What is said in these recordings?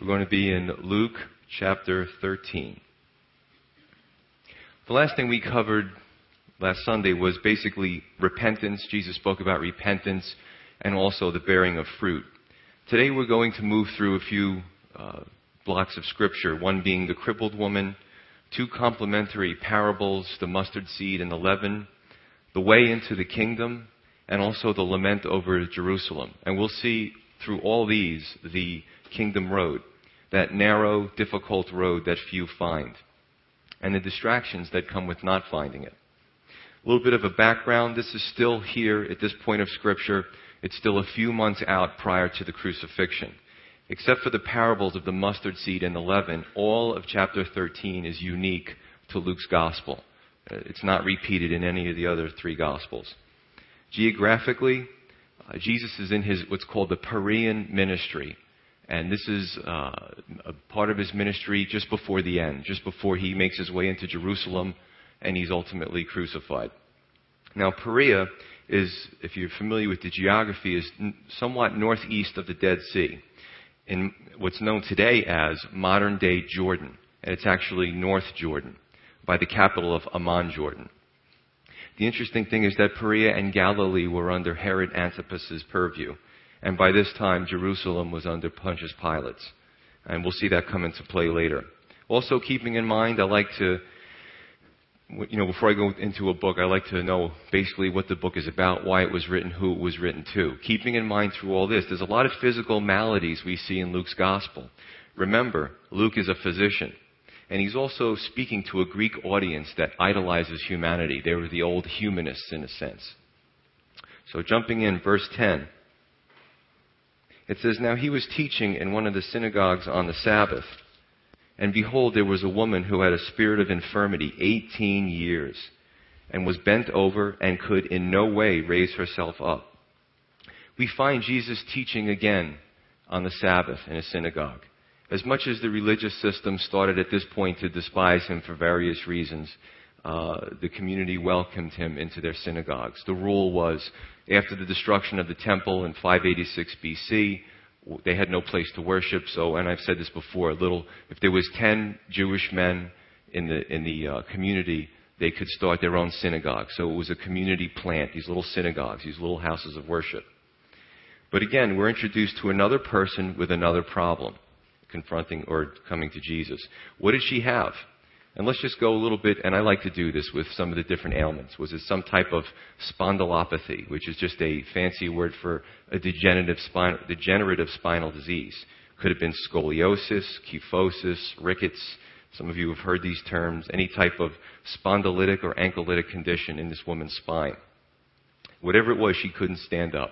We're going to be in Luke chapter 13. The last thing we covered last Sunday was basically repentance. Jesus spoke about repentance and also the bearing of fruit. Today we're going to move through a few uh, blocks of scripture, one being the crippled woman, two complementary parables, the mustard seed and the leaven, the way into the kingdom, and also the lament over Jerusalem. And we'll see through all these the kingdom road, that narrow, difficult road that few find, and the distractions that come with not finding it. A little bit of a background. This is still here at this point of Scripture. It's still a few months out prior to the crucifixion. Except for the parables of the mustard seed and the leaven, all of chapter 13 is unique to Luke's gospel. Uh, it's not repeated in any of the other three gospels. Geographically, uh, Jesus is in his what's called the Perean ministry, and this is uh, a part of his ministry just before the end, just before he makes his way into Jerusalem and he's ultimately crucified. Now, Perea is, if you're familiar with the geography, is somewhat northeast of the Dead Sea, in what's known today as modern day Jordan, and it's actually North Jordan, by the capital of Amman, Jordan. The interesting thing is that Perea and Galilee were under Herod Antipas's purview. And by this time, Jerusalem was under Pontius Pilate's. And we'll see that come into play later. Also, keeping in mind, I like to, you know, before I go into a book, I like to know basically what the book is about, why it was written, who it was written to. Keeping in mind through all this, there's a lot of physical maladies we see in Luke's gospel. Remember, Luke is a physician. And he's also speaking to a Greek audience that idolizes humanity. They were the old humanists, in a sense. So, jumping in, verse 10. It says, Now he was teaching in one of the synagogues on the Sabbath. And behold, there was a woman who had a spirit of infirmity 18 years, and was bent over and could in no way raise herself up. We find Jesus teaching again on the Sabbath in a synagogue. As much as the religious system started at this point to despise him for various reasons, uh, the community welcomed him into their synagogues. The rule was after the destruction of the temple in 586 BC, they had no place to worship. So, and I've said this before, a little, if there was 10 Jewish men in the, in the uh, community, they could start their own synagogue. So it was a community plant, these little synagogues, these little houses of worship. But again, we're introduced to another person with another problem confronting or coming to Jesus. What did she have? And let's just go a little bit, and I like to do this with some of the different ailments. Was it some type of spondylopathy, which is just a fancy word for a degenerative, spine, degenerative spinal disease? Could have been scoliosis, kyphosis, rickets. Some of you have heard these terms. Any type of spondylitic or ankyllitic condition in this woman's spine. Whatever it was, she couldn't stand up.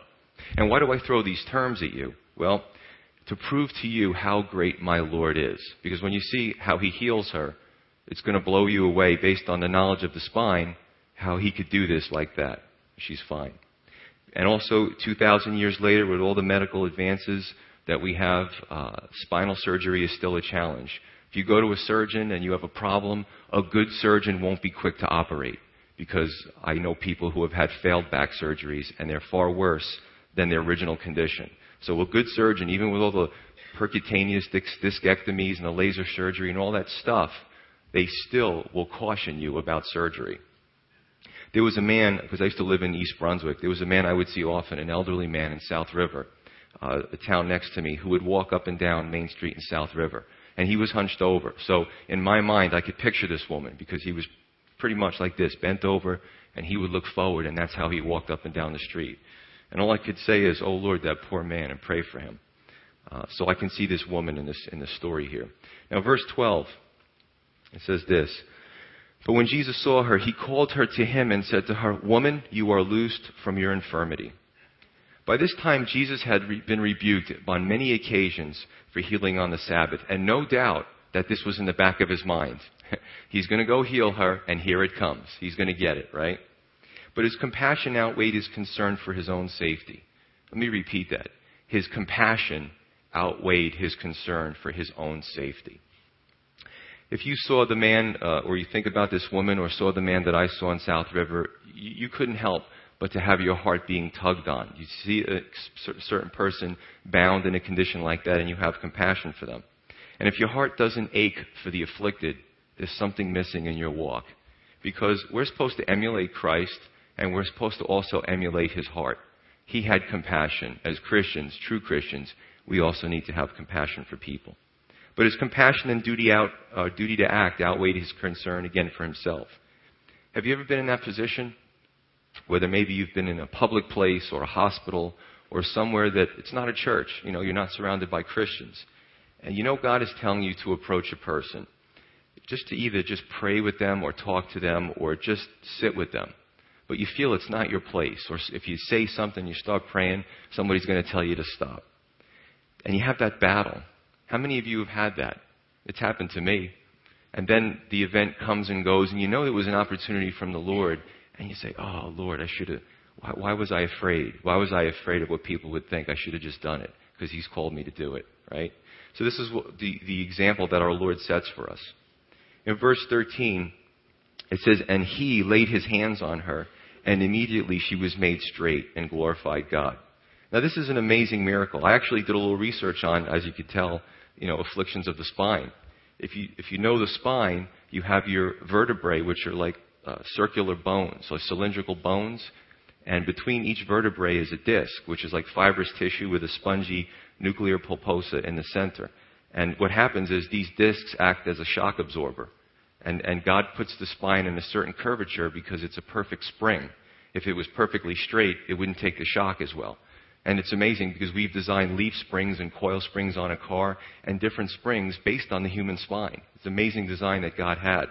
And why do I throw these terms at you? Well, to prove to you how great my Lord is. Because when you see how he heals her, it's going to blow you away based on the knowledge of the spine, how he could do this like that. She's fine. And also, 2,000 years later, with all the medical advances that we have, uh, spinal surgery is still a challenge. If you go to a surgeon and you have a problem, a good surgeon won't be quick to operate. Because I know people who have had failed back surgeries and they're far worse than their original condition. So a good surgeon, even with all the percutaneous disc- discectomies and the laser surgery and all that stuff, they still will caution you about surgery. There was a man, because I used to live in East Brunswick, there was a man I would see often, an elderly man in South River, uh, the town next to me, who would walk up and down Main Street in South River. And he was hunched over. So in my mind, I could picture this woman because he was pretty much like this, bent over, and he would look forward, and that's how he walked up and down the street. And all I could say is, Oh Lord, that poor man, and pray for him. Uh, so I can see this woman in this, in this story here. Now, verse 12, it says this. But when Jesus saw her, he called her to him and said to her, Woman, you are loosed from your infirmity. By this time, Jesus had been rebuked on many occasions for healing on the Sabbath, and no doubt that this was in the back of his mind. He's going to go heal her, and here it comes. He's going to get it, right? But his compassion outweighed his concern for his own safety. Let me repeat that. His compassion outweighed his concern for his own safety. If you saw the man, uh, or you think about this woman, or saw the man that I saw in South River, you, you couldn't help but to have your heart being tugged on. You see a certain person bound in a condition like that, and you have compassion for them. And if your heart doesn't ache for the afflicted, there's something missing in your walk. Because we're supposed to emulate Christ, and we're supposed to also emulate his heart. He had compassion. As Christians, true Christians, we also need to have compassion for people. But his compassion and duty, out, uh, duty to act outweighed his concern again for himself. Have you ever been in that position? Whether maybe you've been in a public place or a hospital or somewhere that it's not a church, you know, you're not surrounded by Christians. And you know God is telling you to approach a person. Just to either just pray with them or talk to them or just sit with them. But you feel it's not your place. Or if you say something, you start praying, somebody's going to tell you to stop. And you have that battle. How many of you have had that? It's happened to me. And then the event comes and goes, and you know it was an opportunity from the Lord, and you say, Oh, Lord, I should have. Why, why was I afraid? Why was I afraid of what people would think? I should have just done it because He's called me to do it, right? So this is what the, the example that our Lord sets for us. In verse 13, it says, And He laid His hands on her, and immediately she was made straight and glorified God. Now, this is an amazing miracle. I actually did a little research on, as you could tell, you know, afflictions of the spine. If you, if you know the spine, you have your vertebrae, which are like uh, circular bones, so cylindrical bones. And between each vertebrae is a disc, which is like fibrous tissue with a spongy nuclear pulposa in the center. And what happens is these discs act as a shock absorber. And, and God puts the spine in a certain curvature because it's a perfect spring. If it was perfectly straight, it wouldn't take the shock as well. And it's amazing because we've designed leaf springs and coil springs on a car and different springs based on the human spine. It's amazing design that God had.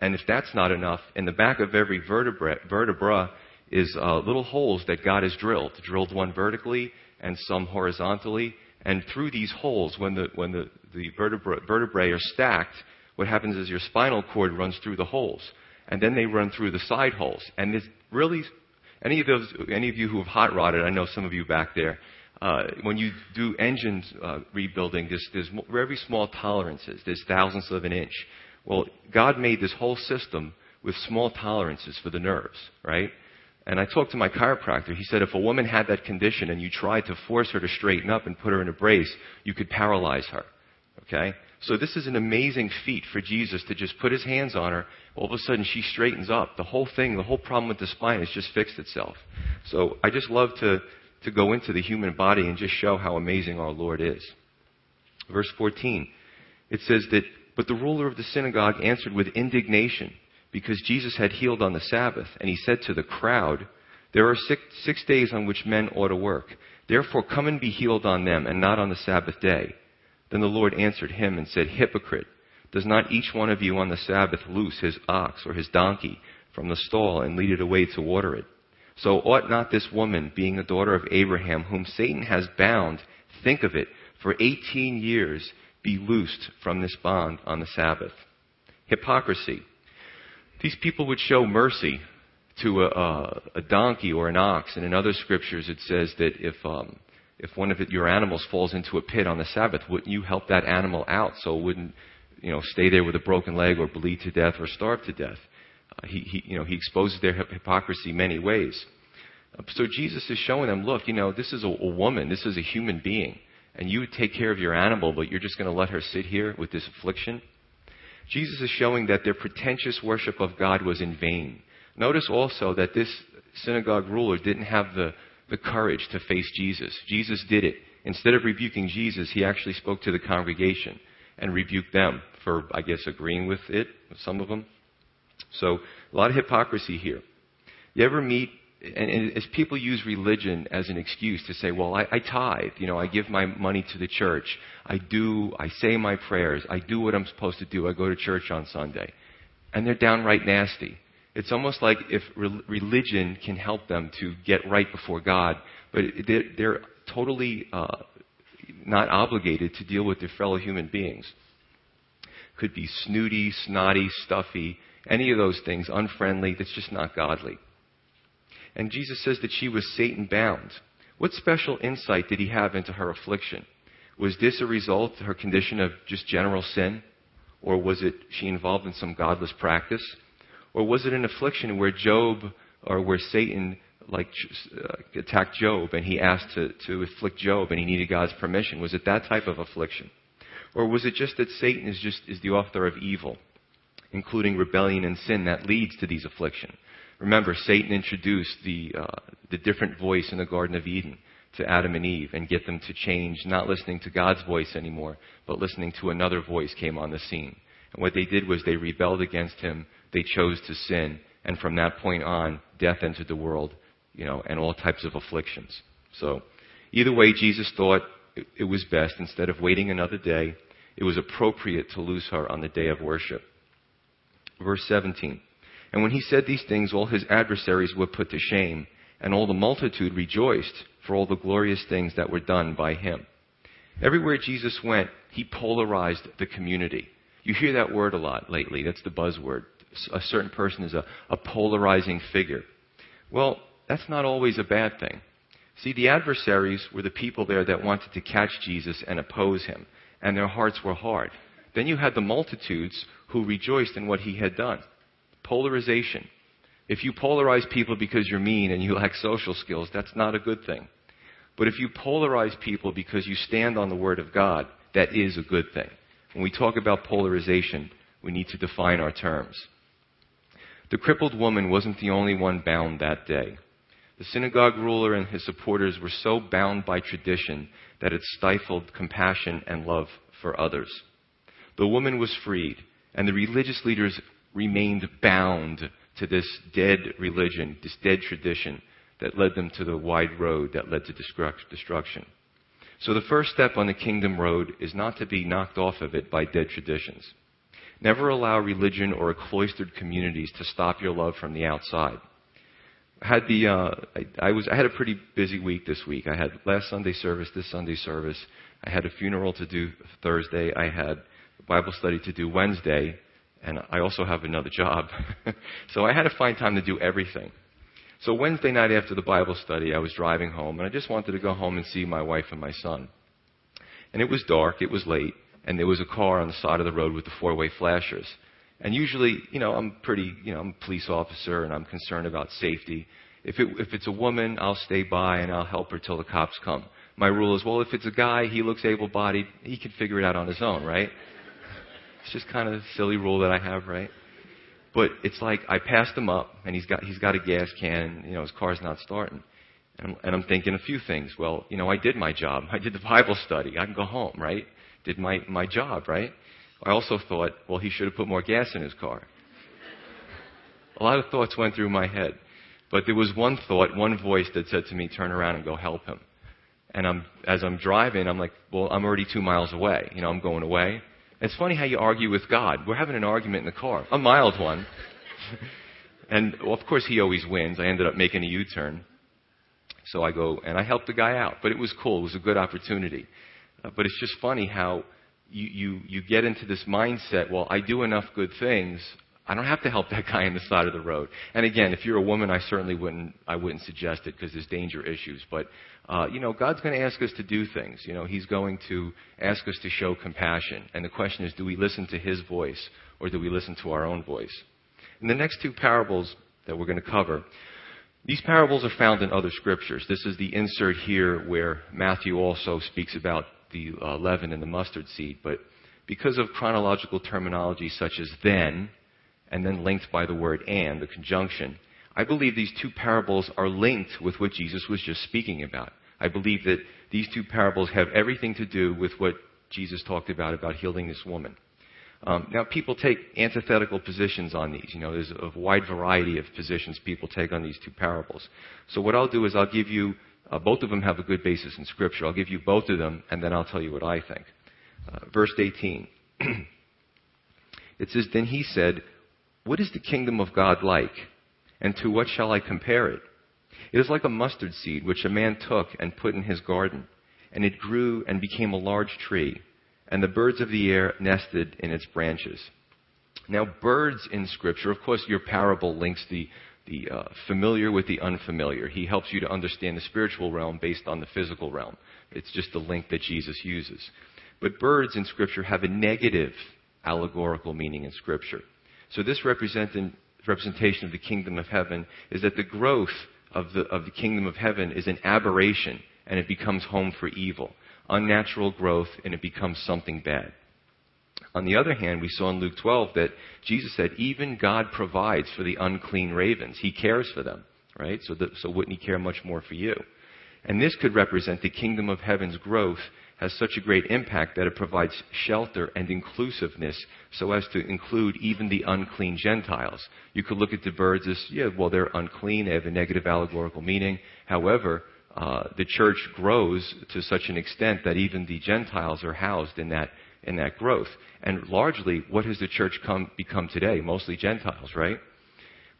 And if that's not enough, in the back of every vertebra, vertebra is uh, little holes that God has drilled, drilled one vertically and some horizontally. And through these holes, when the, when the, the vertebra, vertebrae are stacked, what happens is your spinal cord runs through the holes. And then they run through the side holes. And it's really any of those, any of you who have hot rodded, I know some of you back there. Uh, when you do engine uh, rebuilding, there's, there's very small tolerances. There's thousandths of an inch. Well, God made this whole system with small tolerances for the nerves, right? And I talked to my chiropractor. He said if a woman had that condition and you tried to force her to straighten up and put her in a brace, you could paralyze her. Okay? So this is an amazing feat for Jesus to just put his hands on her. All of a sudden she straightens up. The whole thing, the whole problem with the spine has just fixed itself. So I just love to, to go into the human body and just show how amazing our Lord is. Verse 14. It says that, but the ruler of the synagogue answered with indignation because Jesus had healed on the Sabbath. And he said to the crowd, there are six, six days on which men ought to work. Therefore come and be healed on them and not on the Sabbath day. Then the Lord answered him and said, Hypocrite, does not each one of you on the Sabbath loose his ox or his donkey from the stall and lead it away to water it? So ought not this woman, being a daughter of Abraham, whom Satan has bound, think of it, for 18 years, be loosed from this bond on the Sabbath? Hypocrisy. These people would show mercy to a, a, donkey or an ox, and in other scriptures it says that if um, if one of your animals falls into a pit on the Sabbath, wouldn't you help that animal out so it wouldn't, you know, stay there with a broken leg or bleed to death or starve to death? Uh, he, he, you know, he exposes their hypocrisy many ways. Uh, so Jesus is showing them, look, you know, this is a, a woman, this is a human being, and you would take care of your animal, but you're just going to let her sit here with this affliction. Jesus is showing that their pretentious worship of God was in vain. Notice also that this synagogue ruler didn't have the the courage to face Jesus. Jesus did it. Instead of rebuking Jesus, he actually spoke to the congregation and rebuked them for, I guess, agreeing with it, some of them. So, a lot of hypocrisy here. You ever meet, and, and as people use religion as an excuse to say, well, I, I tithe, you know, I give my money to the church, I do, I say my prayers, I do what I'm supposed to do, I go to church on Sunday. And they're downright nasty. It's almost like if re- religion can help them to get right before God, but they're, they're totally uh, not obligated to deal with their fellow human beings. Could be snooty, snotty, stuffy, any of those things, unfriendly, that's just not godly. And Jesus says that she was Satan bound. What special insight did he have into her affliction? Was this a result of her condition of just general sin? Or was it she involved in some godless practice? Or was it an affliction where Job or where Satan like uh, attacked Job and he asked to, to afflict Job and he needed God's permission? Was it that type of affliction? Or was it just that Satan is just is the author of evil, including rebellion and sin that leads to these afflictions? Remember, Satan introduced the, uh, the different voice in the Garden of Eden to Adam and Eve and get them to change, not listening to God's voice anymore, but listening to another voice came on the scene. And what they did was they rebelled against him, they chose to sin, and from that point on, death entered the world, you know, and all types of afflictions. So, either way, Jesus thought it, was best, instead of waiting another day, it was appropriate to lose her on the day of worship. Verse 17. And when he said these things, all his adversaries were put to shame, and all the multitude rejoiced for all the glorious things that were done by him. Everywhere Jesus went, he polarized the community. You hear that word a lot lately. That's the buzzword. A certain person is a, a polarizing figure. Well, that's not always a bad thing. See, the adversaries were the people there that wanted to catch Jesus and oppose him, and their hearts were hard. Then you had the multitudes who rejoiced in what he had done. Polarization. If you polarize people because you're mean and you lack social skills, that's not a good thing. But if you polarize people because you stand on the Word of God, that is a good thing. When we talk about polarization, we need to define our terms. The crippled woman wasn't the only one bound that day. The synagogue ruler and his supporters were so bound by tradition that it stifled compassion and love for others. The woman was freed, and the religious leaders remained bound to this dead religion, this dead tradition that led them to the wide road that led to destruction. So the first step on the kingdom road is not to be knocked off of it by dead traditions. Never allow religion or a cloistered communities to stop your love from the outside. I had the uh, I, I was I had a pretty busy week this week. I had last Sunday service, this Sunday service. I had a funeral to do Thursday. I had Bible study to do Wednesday, and I also have another job. so I had to find time to do everything. So Wednesday night after the Bible study, I was driving home, and I just wanted to go home and see my wife and my son. And it was dark, it was late, and there was a car on the side of the road with the four-way flashers. And usually, you know, I'm pretty, you know, I'm a police officer and I'm concerned about safety. If, it, if it's a woman, I'll stay by and I'll help her till the cops come. My rule is, well, if it's a guy, he looks able-bodied, he can figure it out on his own, right? It's just kind of a silly rule that I have, right? But it's like I passed him up, and he's got he's got a gas can. You know, his car's not starting, and I'm, and I'm thinking a few things. Well, you know, I did my job. I did the Bible study. I can go home, right? Did my my job, right? I also thought, well, he should have put more gas in his car. a lot of thoughts went through my head, but there was one thought, one voice that said to me, "Turn around and go help him." And I'm as I'm driving, I'm like, well, I'm already two miles away. You know, I'm going away. It's funny how you argue with God. We're having an argument in the car, a mild one. and well, of course, he always wins. I ended up making a U turn. So I go and I helped the guy out. But it was cool. It was a good opportunity. Uh, but it's just funny how you, you, you get into this mindset well, I do enough good things. I don't have to help that guy on the side of the road. And again, if you're a woman, I certainly wouldn't, I wouldn't suggest it because there's danger issues. But, uh, you know, God's going to ask us to do things. You know, He's going to ask us to show compassion. And the question is, do we listen to His voice or do we listen to our own voice? In the next two parables that we're going to cover, these parables are found in other scriptures. This is the insert here where Matthew also speaks about the uh, leaven and the mustard seed. But because of chronological terminology such as then, and then linked by the word and, the conjunction, I believe these two parables are linked with what Jesus was just speaking about. I believe that these two parables have everything to do with what Jesus talked about, about healing this woman. Um, now, people take antithetical positions on these. You know, there's a wide variety of positions people take on these two parables. So, what I'll do is I'll give you, uh, both of them have a good basis in Scripture. I'll give you both of them, and then I'll tell you what I think. Uh, verse 18. it says, Then he said, what is the kingdom of God like? And to what shall I compare it? It is like a mustard seed which a man took and put in his garden, and it grew and became a large tree, and the birds of the air nested in its branches. Now, birds in Scripture, of course, your parable links the, the uh, familiar with the unfamiliar. He helps you to understand the spiritual realm based on the physical realm. It's just the link that Jesus uses. But birds in Scripture have a negative allegorical meaning in Scripture. So this representation of the kingdom of heaven is that the growth of the, of the kingdom of heaven is an aberration and it becomes home for evil. Unnatural growth and it becomes something bad. On the other hand, we saw in Luke 12 that Jesus said, even God provides for the unclean ravens. He cares for them, right? So, that, so wouldn't He care much more for you? And this could represent the kingdom of heaven's growth has such a great impact that it provides shelter and inclusiveness so as to include even the unclean Gentiles. You could look at the birds as, yeah, well, they're unclean, they have a negative allegorical meaning. However, uh, the church grows to such an extent that even the Gentiles are housed in that in that growth. And largely, what has the church come, become today? Mostly Gentiles, right?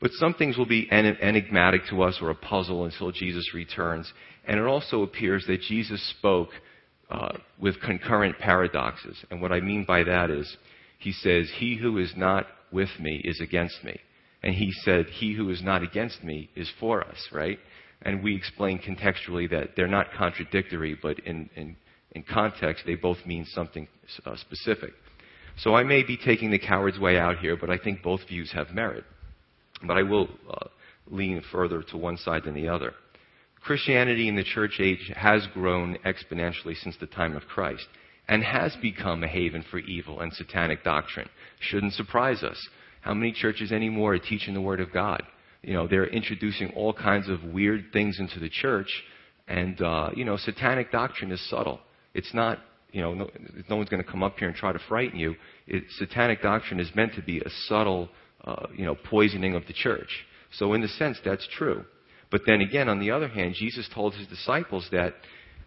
But some things will be enigmatic to us or a puzzle until Jesus returns. And it also appears that Jesus spoke uh, with concurrent paradoxes. And what I mean by that is, he says, He who is not with me is against me. And he said, He who is not against me is for us, right? And we explain contextually that they're not contradictory, but in, in, in context, they both mean something uh, specific. So I may be taking the coward's way out here, but I think both views have merit. But I will uh, lean further to one side than the other. Christianity in the church age has grown exponentially since the time of Christ and has become a haven for evil and satanic doctrine. Shouldn't surprise us. How many churches anymore are teaching the Word of God? You know, they're introducing all kinds of weird things into the church, and, uh, you know, satanic doctrine is subtle. It's not, you know, no, no one's going to come up here and try to frighten you. It, satanic doctrine is meant to be a subtle, uh, you know, poisoning of the church. So, in the sense, that's true. But then again, on the other hand, Jesus told his disciples that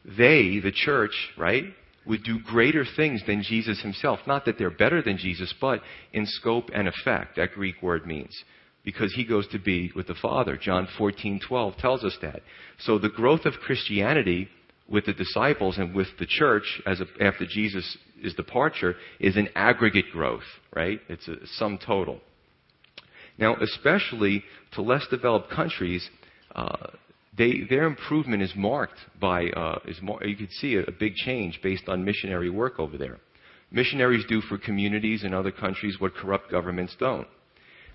they, the church, right, would do greater things than Jesus himself. Not that they're better than Jesus, but in scope and effect, that Greek word means. Because he goes to be with the Father. John 14:12 tells us that. So the growth of Christianity with the disciples and with the church as after Jesus' departure is an aggregate growth, right? It's a sum total. Now, especially to less developed countries, uh, they, their improvement is marked by, uh, is mar- you could see a, a big change based on missionary work over there. Missionaries do for communities in other countries what corrupt governments don't.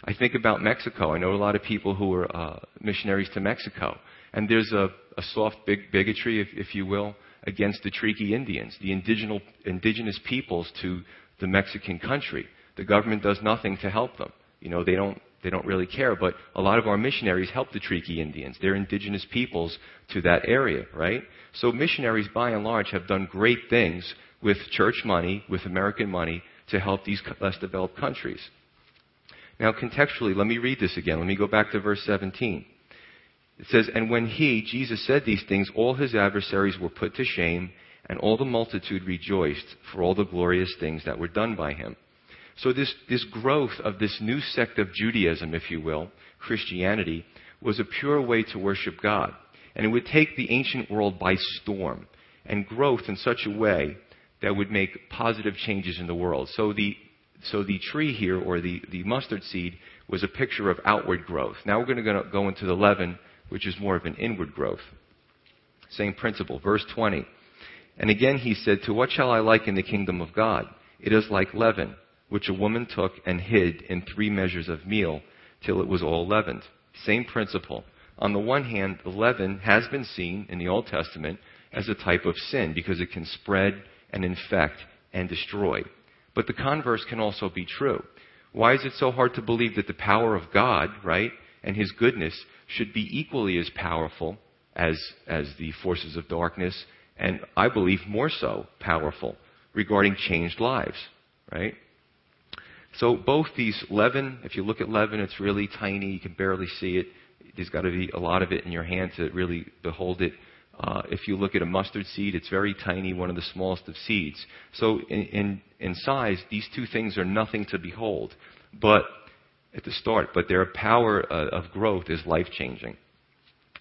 I think about Mexico. I know a lot of people who are uh, missionaries to Mexico. And there's a, a soft big bigotry, if, if, you will, against the Triqui Indians, the indigenous, indigenous peoples to the Mexican country. The government does nothing to help them. You know, they don't they don't really care. But a lot of our missionaries help the Triqui Indians. They're indigenous peoples to that area, right? So missionaries, by and large, have done great things with church money, with American money, to help these less developed countries. Now, contextually, let me read this again. Let me go back to verse 17. It says, And when he, Jesus, said these things, all his adversaries were put to shame, and all the multitude rejoiced for all the glorious things that were done by him. So this, this growth of this new sect of Judaism, if you will, Christianity, was a pure way to worship God. And it would take the ancient world by storm and growth in such a way that would make positive changes in the world. So the, so the tree here, or the, the mustard seed, was a picture of outward growth. Now we're going to go into the leaven, which is more of an inward growth. Same principle. Verse 20. And again he said, To what shall I liken the kingdom of God? It is like leaven which a woman took and hid in three measures of meal till it was all leavened. Same principle. On the one hand, the leaven has been seen in the Old Testament as a type of sin because it can spread and infect and destroy. But the converse can also be true. Why is it so hard to believe that the power of God, right, and His goodness should be equally as powerful as, as the forces of darkness, and I believe more so powerful regarding changed lives, right? So both these leaven, if you look at leaven, it's really tiny. You can barely see it. There's got to be a lot of it in your hand to really behold it. Uh, if you look at a mustard seed, it's very tiny, one of the smallest of seeds. So in, in, in size, these two things are nothing to behold. But at the start, but their power uh, of growth is life changing.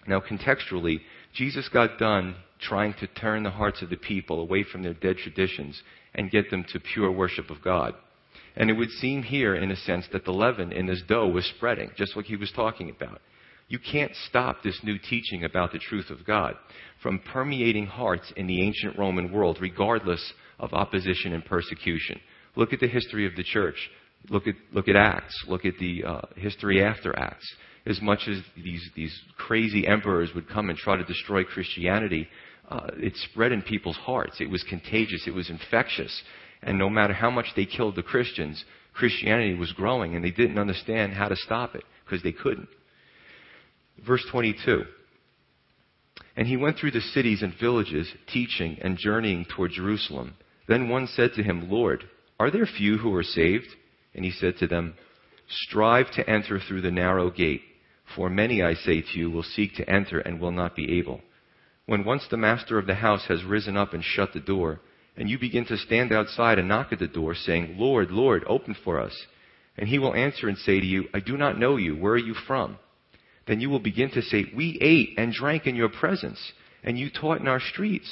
Now, contextually, Jesus got done trying to turn the hearts of the people away from their dead traditions and get them to pure worship of God. And it would seem here, in a sense, that the leaven in this dough was spreading, just like he was talking about. You can't stop this new teaching about the truth of God from permeating hearts in the ancient Roman world, regardless of opposition and persecution. Look at the history of the church. Look at, look at Acts. Look at the uh, history after Acts. As much as these, these crazy emperors would come and try to destroy Christianity, uh, it spread in people's hearts. It was contagious. It was infectious. And no matter how much they killed the Christians, Christianity was growing and they didn't understand how to stop it because they couldn't. Verse 22. And he went through the cities and villages, teaching and journeying toward Jerusalem. Then one said to him, Lord, are there few who are saved? And he said to them, Strive to enter through the narrow gate, for many, I say to you, will seek to enter and will not be able. When once the master of the house has risen up and shut the door, and you begin to stand outside and knock at the door, saying, Lord, Lord, open for us. And he will answer and say to you, I do not know you. Where are you from? Then you will begin to say, We ate and drank in your presence, and you taught in our streets.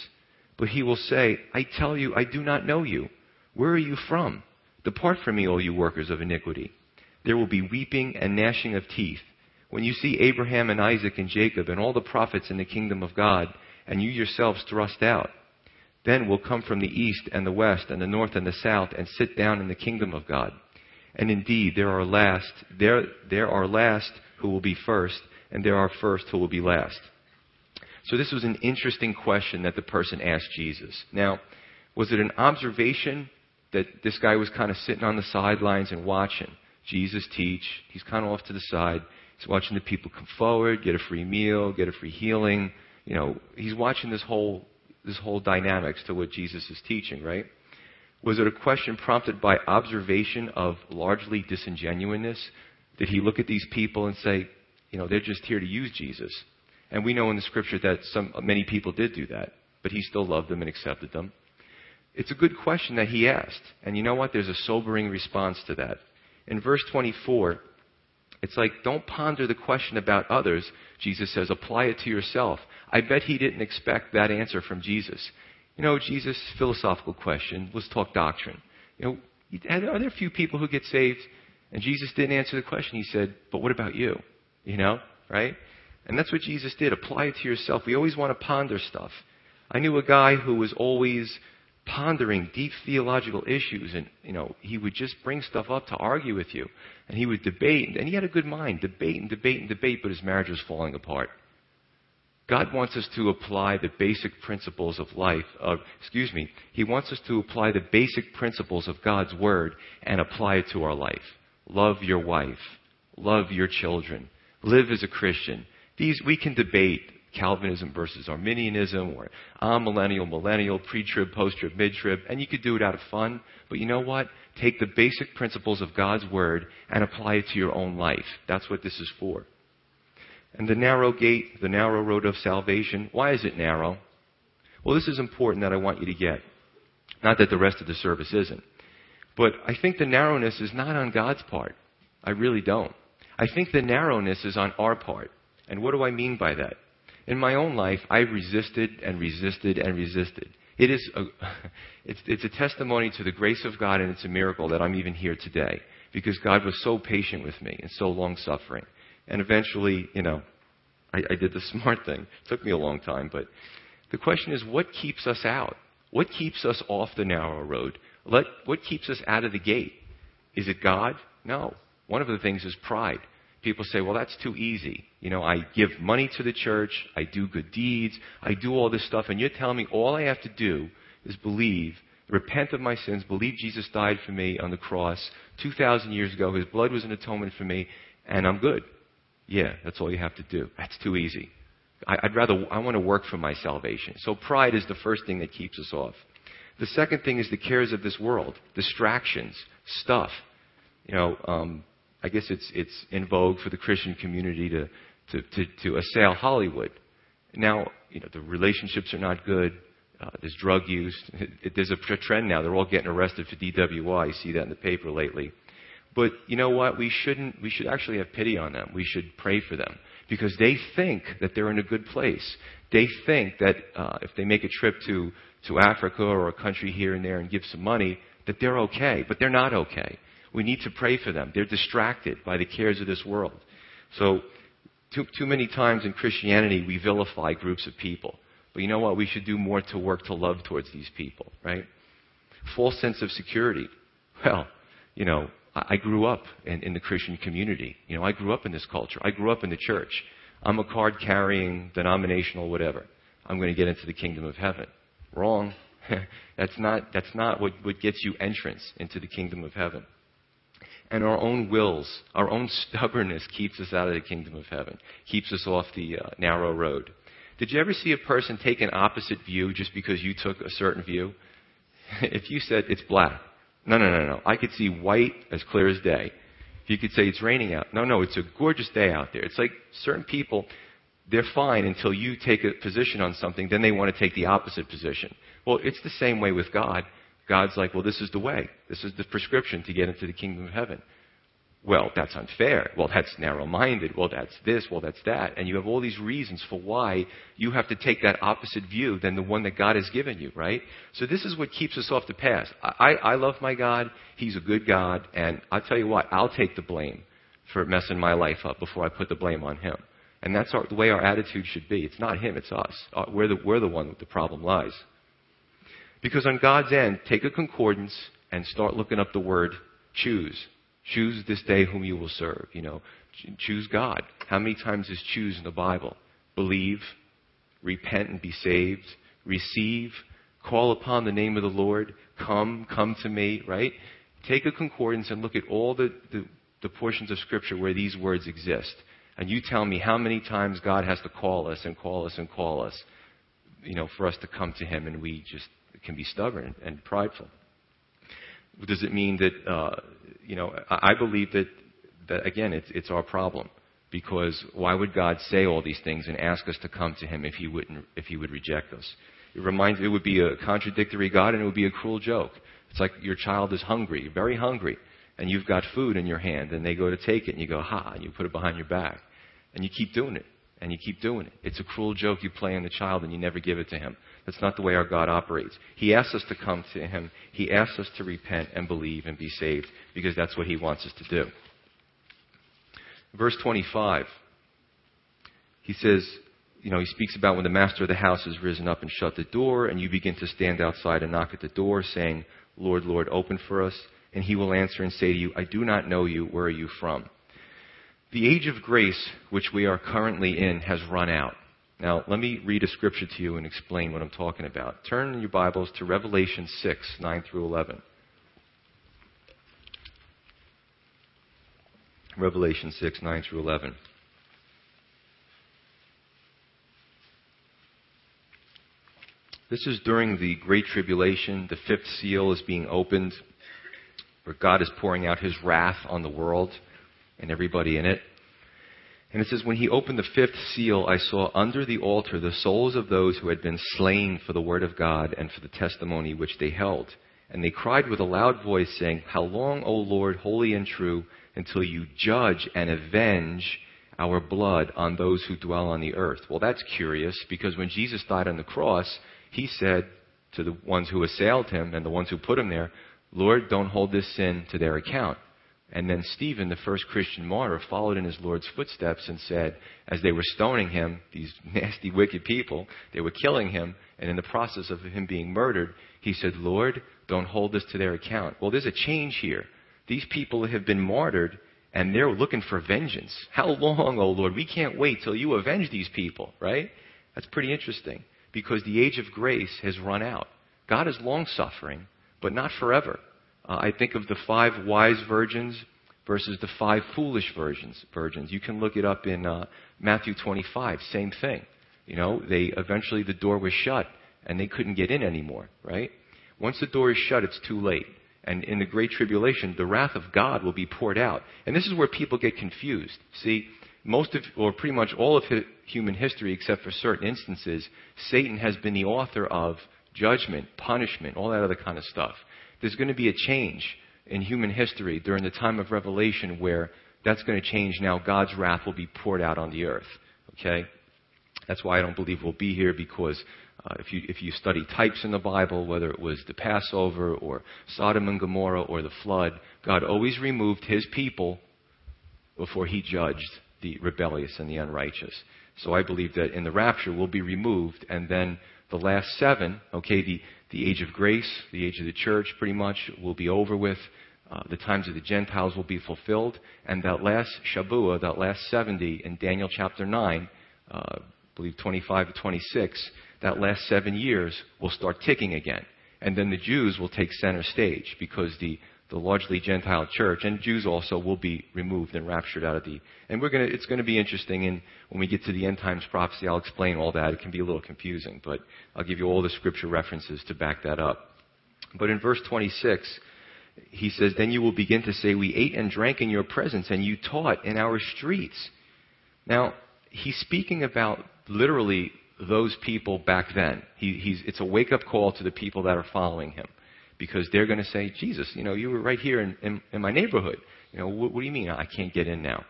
But he will say, I tell you, I do not know you. Where are you from? Depart from me, all you workers of iniquity. There will be weeping and gnashing of teeth when you see Abraham and Isaac and Jacob and all the prophets in the kingdom of God, and you yourselves thrust out. Then will come from the east and the west and the north and the south and sit down in the kingdom of God. And indeed, there are last, there, there are last who will be first, and there are first who will be last. So this was an interesting question that the person asked Jesus. Now, was it an observation that this guy was kind of sitting on the sidelines and watching Jesus teach? He's kind of off to the side. He's watching the people come forward, get a free meal, get a free healing. You know, he's watching this whole this whole dynamics to what Jesus is teaching, right? Was it a question prompted by observation of largely disingenuousness? Did he look at these people and say, you know, they're just here to use Jesus? And we know in the scripture that some, many people did do that, but he still loved them and accepted them. It's a good question that he asked. And you know what? There's a sobering response to that. In verse 24, it's like, don't ponder the question about others. Jesus says, apply it to yourself. I bet he didn't expect that answer from Jesus. You know, Jesus' philosophical question, let's talk doctrine. You know, are there a few people who get saved? And Jesus didn't answer the question. He said, but what about you? You know, right? And that's what Jesus did. Apply it to yourself. We always want to ponder stuff. I knew a guy who was always pondering deep theological issues and you know he would just bring stuff up to argue with you and he would debate and he had a good mind. Debate and debate and debate but his marriage was falling apart. God wants us to apply the basic principles of life of excuse me he wants us to apply the basic principles of god's word and apply it to our life. Love your wife. Love your children. Live as a christian. These we can debate Calvinism versus Arminianism, or amillennial, millennial, pre-trib, post-trib, mid-trib, and you could do it out of fun. But you know what? Take the basic principles of God's Word and apply it to your own life. That's what this is for. And the narrow gate, the narrow road of salvation, why is it narrow? Well, this is important that I want you to get. Not that the rest of the service isn't. But I think the narrowness is not on God's part. I really don't. I think the narrowness is on our part. And what do I mean by that? In my own life, I've resisted and resisted and resisted. It is a, it's, it's a testimony to the grace of God, and it's a miracle that I'm even here today because God was so patient with me and so long suffering. And eventually, you know, I, I did the smart thing. It took me a long time, but the question is, what keeps us out? What keeps us off the narrow road? Let, what keeps us out of the gate? Is it God? No. One of the things is pride people say, well, that's too easy. You know, I give money to the church, I do good deeds, I do all this stuff, and you're telling me all I have to do is believe, repent of my sins, believe Jesus died for me on the cross 2,000 years ago, his blood was an atonement for me, and I'm good. Yeah, that's all you have to do. That's too easy. I, would rather, I want to work for my salvation. So pride is the first thing that keeps us off. The second thing is the cares of this world, distractions, stuff. You know, um, I guess it's, it's in vogue for the Christian community to, to, to, to assail Hollywood. Now, you know, the relationships are not good. Uh, there's drug use. There's a trend now. They're all getting arrested for DWI. You see that in the paper lately. But you know what? We shouldn't. We should actually have pity on them. We should pray for them because they think that they're in a good place. They think that uh, if they make a trip to to Africa or a country here and there and give some money, that they're okay. But they're not okay. We need to pray for them. They're distracted by the cares of this world. So, too, too many times in Christianity, we vilify groups of people. But you know what? We should do more to work to love towards these people, right? False sense of security. Well, you know, I, grew up in, in the Christian community. You know, I grew up in this culture. I grew up in the church. I'm a card carrying, denominational, whatever. I'm going to get into the kingdom of heaven. Wrong. that's not, that's not what, what gets you entrance into the kingdom of heaven. And our own wills, our own stubbornness keeps us out of the kingdom of heaven, keeps us off the uh, narrow road. Did you ever see a person take an opposite view just because you took a certain view? if you said it's black, no, no, no, no. I could see white as clear as day. If you could say it's raining out. No, no, it's a gorgeous day out there. It's like certain people, they're fine until you take a position on something, then they want to take the opposite position. Well, it's the same way with God. God's like, well, this is the way. This is the prescription to get into the kingdom of heaven. Well, that's unfair. Well, that's narrow minded. Well, that's this. Well, that's that. And you have all these reasons for why you have to take that opposite view than the one that God has given you, right? So this is what keeps us off the path. I, I love my God. He's a good God. And I'll tell you what, I'll take the blame for messing my life up before I put the blame on Him. And that's our, the way our attitude should be. It's not Him, it's us. Uh, we're the, we're the one that the problem lies. Because on God's end, take a concordance and start looking up the word choose. Choose this day whom you will serve. You know, choose God. How many times is choose in the Bible? Believe, repent and be saved, receive, call upon the name of the Lord, come, come to me, right? Take a concordance and look at all the, the, the portions of Scripture where these words exist. And you tell me how many times God has to call us and call us and call us, you know, for us to come to Him and we just can be stubborn and prideful. Does it mean that uh, you know, I believe that, that again, it's, it's our problem. Because why would God say all these things and ask us to come to Him if He wouldn't, if He would reject us? It reminds, it would be a contradictory God and it would be a cruel joke. It's like your child is hungry, very hungry, and you've got food in your hand, and they go to take it, and you go, ha, and you put it behind your back. And you keep doing it, and you keep doing it. It's a cruel joke you play on the child, and you never give it to him. That's not the way our God operates. He asks us to come to Him. He asks us to repent and believe and be saved because that's what He wants us to do. Verse 25, he says, you know, he speaks about when the master of the house has risen up and shut the door, and you begin to stand outside and knock at the door, saying, Lord, Lord, open for us. And he will answer and say to you, I do not know you. Where are you from? The age of grace, which we are currently in, has run out. Now, let me read a scripture to you and explain what I'm talking about. Turn in your Bibles to Revelation 6, 9 through 11. Revelation 6, 9 through 11. This is during the Great Tribulation. The fifth seal is being opened, where God is pouring out his wrath on the world and everybody in it. And it says, When he opened the fifth seal, I saw under the altar the souls of those who had been slain for the word of God and for the testimony which they held. And they cried with a loud voice, saying, How long, O Lord, holy and true, until you judge and avenge our blood on those who dwell on the earth? Well, that's curious, because when Jesus died on the cross, he said to the ones who assailed him and the ones who put him there, Lord, don't hold this sin to their account. And then Stephen, the first Christian martyr, followed in his Lord's footsteps and said, as they were stoning him, these nasty, wicked people, they were killing him, and in the process of him being murdered, he said, Lord, don't hold this to their account. Well, there's a change here. These people have been martyred, and they're looking for vengeance. How long, oh Lord? We can't wait till you avenge these people, right? That's pretty interesting, because the age of grace has run out. God is long suffering, but not forever. Uh, I think of the five wise virgins versus the five foolish virgins. Virgins. You can look it up in uh, Matthew 25. Same thing. You know, they eventually the door was shut and they couldn't get in anymore. Right? Once the door is shut, it's too late. And in the great tribulation, the wrath of God will be poured out. And this is where people get confused. See, most of, or pretty much all of human history, except for certain instances, Satan has been the author of judgment, punishment, all that other kind of stuff there's going to be a change in human history during the time of Revelation where that's going to change now. God's wrath will be poured out on the earth. Okay? That's why I don't believe we'll be here because uh, if, you, if you study types in the Bible, whether it was the Passover or Sodom and Gomorrah or the flood, God always removed his people before he judged the rebellious and the unrighteous. So I believe that in the rapture we'll be removed and then the last seven, okay, the, the age of grace, the age of the church, pretty much will be over with. Uh, the times of the Gentiles will be fulfilled. And that last Shabua, that last 70 in Daniel chapter 9, uh, I believe 25 to 26, that last seven years will start ticking again. And then the Jews will take center stage because the, the largely Gentile church and Jews also will be removed and raptured out of the. And we're gonna, it's going to be interesting. And when we get to the end times prophecy, I'll explain all that. It can be a little confusing, but I'll give you all the scripture references to back that up. But in verse 26, he says, Then you will begin to say, We ate and drank in your presence, and you taught in our streets. Now, he's speaking about literally those people back then. He, it's a wake up call to the people that are following him because they're going to say, Jesus, you know, you were right here in, in, in my neighborhood. You know, what, what, do you mean I can't get in now?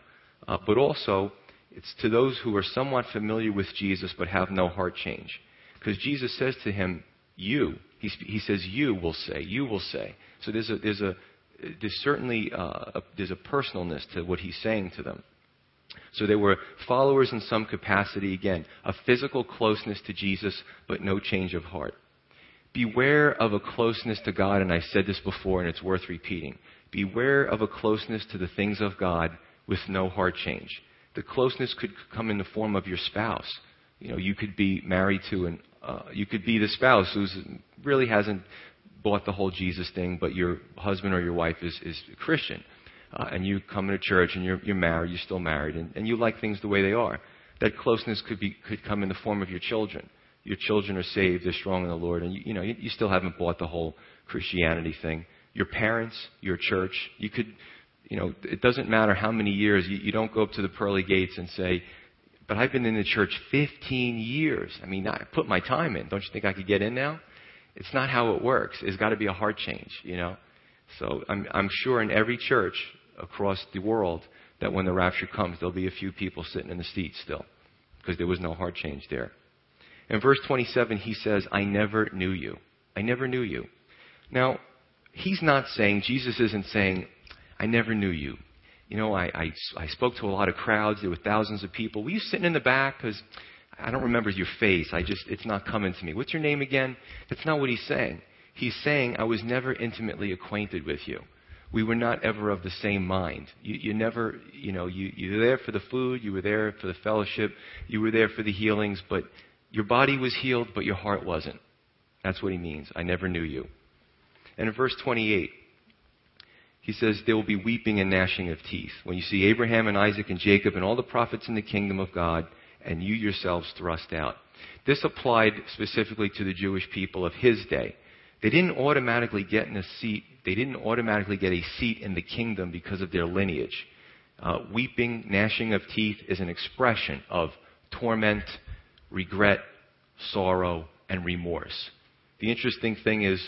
Uh, but also, it's to those who are somewhat familiar with Jesus but have no heart change. Because Jesus says to him, You. He, he says, You will say. You will say. So there's, a, there's, a, there's certainly uh, a, there's a personalness to what he's saying to them. So they were followers in some capacity, again, a physical closeness to Jesus, but no change of heart. Beware of a closeness to God, and I said this before, and it's worth repeating. Beware of a closeness to the things of God with no heart change. The closeness could come in the form of your spouse. You know, you could be married to an, uh, you could be the spouse who really hasn't bought the whole Jesus thing, but your husband or your wife is, is Christian uh, and you come to church and you're, you're married, you're still married, and, and you like things the way they are. That closeness could, be, could come in the form of your children. Your children are saved, they're strong in the Lord, and you, you know, you, you still haven't bought the whole Christianity thing. Your parents, your church, you could, you know, it doesn't matter how many years, you, you don't go up to the pearly gates and say, but I've been in the church 15 years. I mean, I put my time in. Don't you think I could get in now? It's not how it works. It's got to be a heart change, you know. So I'm, I'm sure in every church across the world that when the rapture comes, there'll be a few people sitting in the seats still because there was no heart change there. In verse 27, he says, I never knew you. I never knew you. Now, he's not saying, Jesus isn't saying, I never knew you. You know, I, I, I spoke to a lot of crowds. There were thousands of people. Were you sitting in the back? Because I don't remember your face. I just, it's not coming to me. What's your name again? That's not what he's saying. He's saying, I was never intimately acquainted with you we were not ever of the same mind. You, you never, you know, you, you were there for the food, you were there for the fellowship, you were there for the healings, but your body was healed, but your heart wasn't. That's what he means. I never knew you. And in verse 28, he says, There will be weeping and gnashing of teeth when you see Abraham and Isaac and Jacob and all the prophets in the kingdom of God, and you yourselves thrust out. This applied specifically to the Jewish people of his day. They didn't automatically get in a seat they didn't automatically get a seat in the kingdom because of their lineage. Uh, weeping, gnashing of teeth is an expression of torment, regret, sorrow, and remorse. The interesting thing is,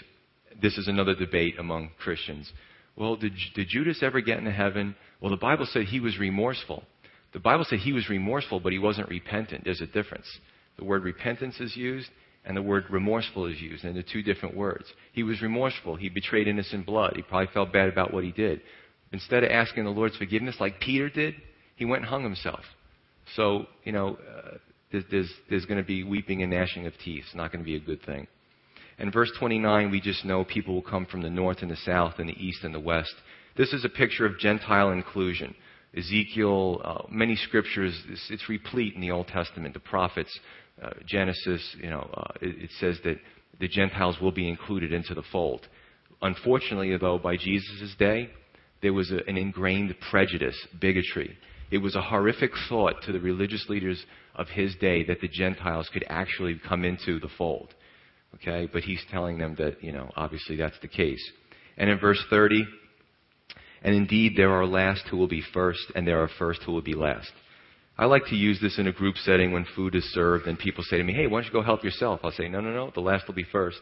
this is another debate among Christians. Well, did, did Judas ever get into heaven? Well, the Bible said he was remorseful. The Bible said he was remorseful, but he wasn't repentant. There's a difference. The word repentance is used, and the word remorseful is used, and they're two different words. He was remorseful. He betrayed innocent blood. He probably felt bad about what he did. Instead of asking the Lord's forgiveness like Peter did, he went and hung himself. So, you know, uh, there's, there's, going to be weeping and gnashing of teeth. It's not going to be a good thing. And verse 29, we just know people will come from the north and the south and the east and the west. This is a picture of Gentile inclusion. Ezekiel, uh, many scriptures, it's, it's, replete in the Old Testament. The prophets uh, Genesis, you know, uh, it, it says that the Gentiles will be included into the fold. Unfortunately, though, by Jesus' day, there was a, an ingrained prejudice, bigotry. It was a horrific thought to the religious leaders of his day that the Gentiles could actually come into the fold. Okay? But he's telling them that, you know, obviously that's the case. And in verse 30, and indeed there are last who will be first, and there are first who will be last. I like to use this in a group setting when food is served and people say to me, hey, why don't you go help yourself? I'll say, no, no, no, the last will be first.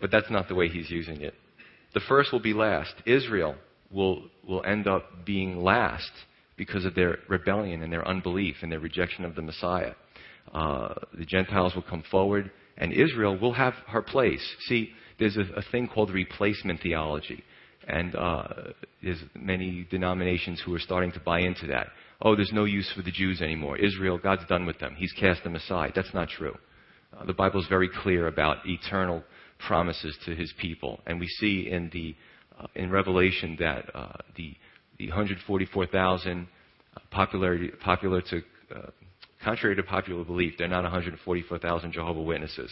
But that's not the way he's using it. The first will be last. Israel will, will end up being last because of their rebellion and their unbelief and their rejection of the Messiah. Uh, the Gentiles will come forward, and Israel will have her place. See, there's a, a thing called replacement theology, and uh, there's many denominations who are starting to buy into that oh, there's no use for the Jews anymore. Israel, God's done with them. He's cast them aside. That's not true. Uh, the Bible is very clear about eternal promises to his people. And we see in, the, uh, in Revelation that uh, the, the 144,000 uh, popular, popular to uh, Contrary to popular belief, they're not 144,000 Jehovah Witnesses.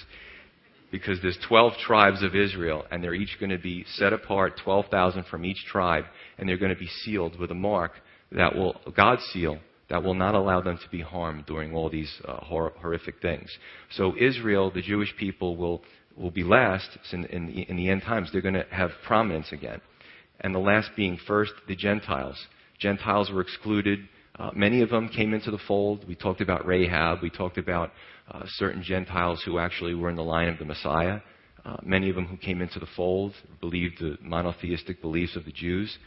Because there's 12 tribes of Israel, and they're each going to be set apart, 12,000 from each tribe, and they're going to be sealed with a mark that will, God's seal, that will not allow them to be harmed during all these uh, hor- horrific things. So Israel, the Jewish people, will, will be last in, in, the, in the end times. They're going to have prominence again. And the last being first, the Gentiles. Gentiles were excluded. Uh, many of them came into the fold. We talked about Rahab. We talked about uh, certain Gentiles who actually were in the line of the Messiah. Uh, many of them who came into the fold believed the monotheistic beliefs of the Jews.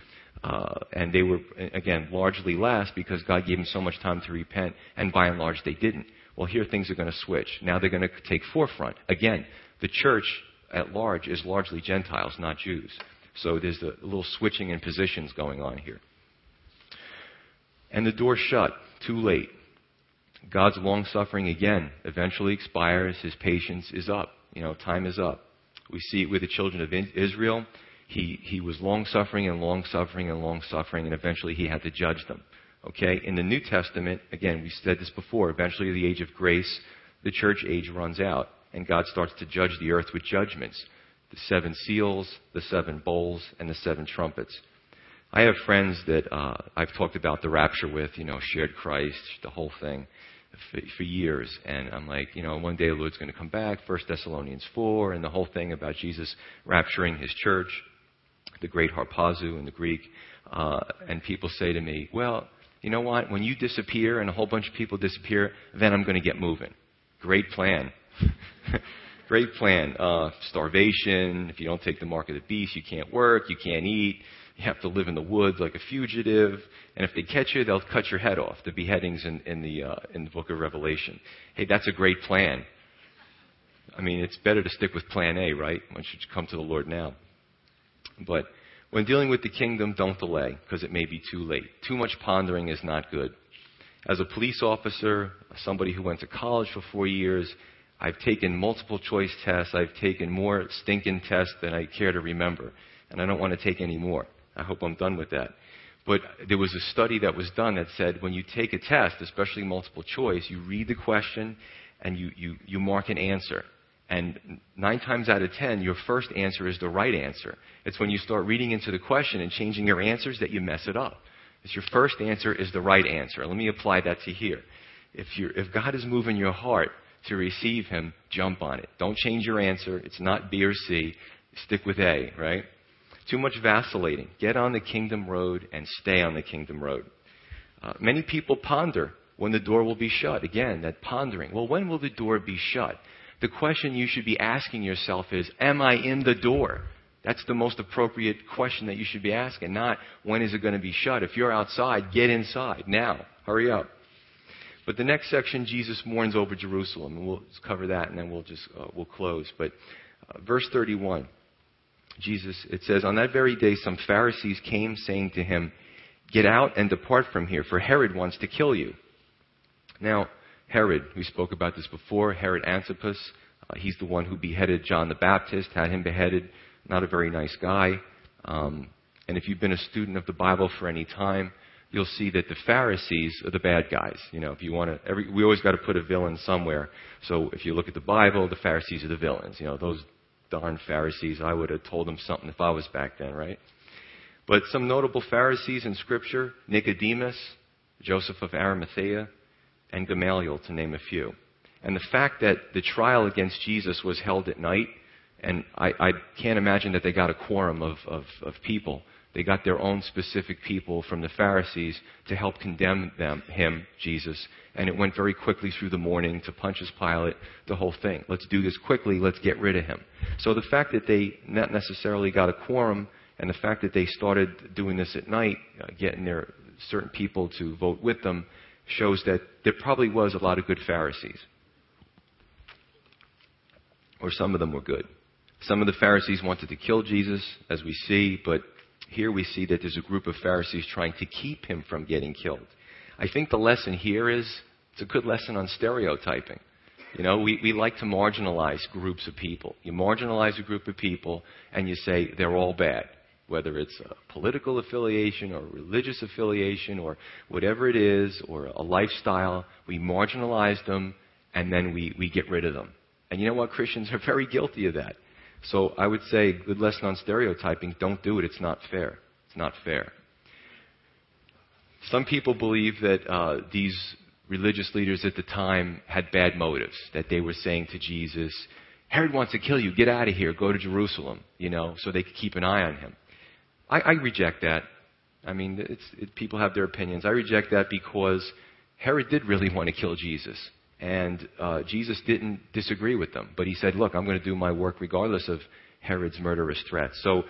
Uh, and they were, again, largely last because God gave them so much time to repent, and by and large they didn't. Well, here things are going to switch. Now they're going to take forefront. Again, the church at large is largely Gentiles, not Jews. So there's a little switching in positions going on here. And the door shut, too late. God's long suffering again eventually expires. His patience is up. You know, time is up. We see it with the children of Israel. He, he was long suffering and long suffering and long suffering, and eventually he had to judge them. Okay? In the New Testament, again, we said this before, eventually the age of grace, the church age runs out, and God starts to judge the earth with judgments the seven seals, the seven bowls, and the seven trumpets. I have friends that uh, I've talked about the rapture with, you know, shared Christ, the whole thing, for, for years. And I'm like, you know, one day the Lord's going to come back, First Thessalonians 4, and the whole thing about Jesus rapturing his church the great harpazo in the Greek. Uh, and people say to me, well, you know what? When you disappear and a whole bunch of people disappear, then I'm going to get moving. Great plan. Great plan. Uh, starvation. If you don't take the mark of the beast, you can't work, you can't eat. You have to live in the woods like a fugitive. And if they catch you, they'll cut your head off. The beheadings in, in the uh, in the book of Revelation. Hey, that's a great plan. I mean, it's better to stick with plan A, right? Once you come to the Lord now. But when dealing with the kingdom, don't delay because it may be too late. Too much pondering is not good. As a police officer, somebody who went to college for four years, I've taken multiple choice tests. I've taken more stinking tests than I care to remember. And I don't want to take any more. I hope I'm done with that. But there was a study that was done that said when you take a test, especially multiple choice, you read the question and you, you, you mark an answer. And nine times out of ten, your first answer is the right answer. It's when you start reading into the question and changing your answers that you mess it up. It's your first answer is the right answer. Let me apply that to here. If, you if God is moving your heart to receive Him, jump on it. Don't change your answer. It's not B or C. Stick with A, right? Too much vacillating. Get on the kingdom road and stay on the kingdom road. Uh, many people ponder when the door will be shut. Again, that pondering. Well, when will the door be shut? the question you should be asking yourself is, Am I in the door? That's the most appropriate question that you should be asking, not when is it going to be shut. If you're outside, get inside now. Hurry up. But the next section, Jesus mourns over Jerusalem, and we'll cover that, and then we'll just uh, we'll close. But uh, verse 31, Jesus, it says, on that very day, some Pharisees came, saying to him, "Get out and depart from here, for Herod wants to kill you." Now, Herod, we spoke about this before, Herod Antipas. Uh, he's the one who beheaded John the Baptist, had him beheaded. Not a very nice guy. Um, and if you've been a student of the Bible for any time, you'll see that the Pharisees are the bad guys. You know, if you want to, every, we always got to put a villain somewhere. So if you look at the Bible, the Pharisees are the villains. You know, those darn Pharisees, I would have told them something if I was back then, right? But some notable Pharisees in Scripture Nicodemus, Joseph of Arimathea, and Gamaliel, to name a few. And the fact that the trial against Jesus was held at night, and I, I can't imagine that they got a quorum of, of, of, people. They got their own specific people from the Pharisees to help condemn them, him, Jesus. And it went very quickly through the morning to Pontius Pilate, the whole thing. Let's do this quickly, let's get rid of him. So the fact that they not necessarily got a quorum, and the fact that they started doing this at night, uh, getting their certain people to vote with them, shows that there probably was a lot of good Pharisees. Or some of them were good. Some of the Pharisees wanted to kill Jesus, as we see, but here we see that there's a group of Pharisees trying to keep him from getting killed. I think the lesson here is it's a good lesson on stereotyping. You know, we, we like to marginalize groups of people. You marginalize a group of people and you say they're all bad. whether it's a political affiliation or religious affiliation or whatever it is, or a lifestyle. We marginalize them and then we, we get rid of them. And you know what? Christians are very guilty of that. So I would say, good lesson on stereotyping, don't do it. It's not fair. It's not fair. Some people believe that uh, these religious leaders at the time had bad motives, that they were saying to Jesus, Herod wants to kill you. Get out of here. Go to Jerusalem, you know, so they could keep an eye on him. I, I reject that. I mean, it, people have their opinions. I reject that because Herod did really want to kill Jesus. And uh, Jesus didn't disagree with them. But he said, Look, I'm going to do my work regardless of Herod's murderous threats. So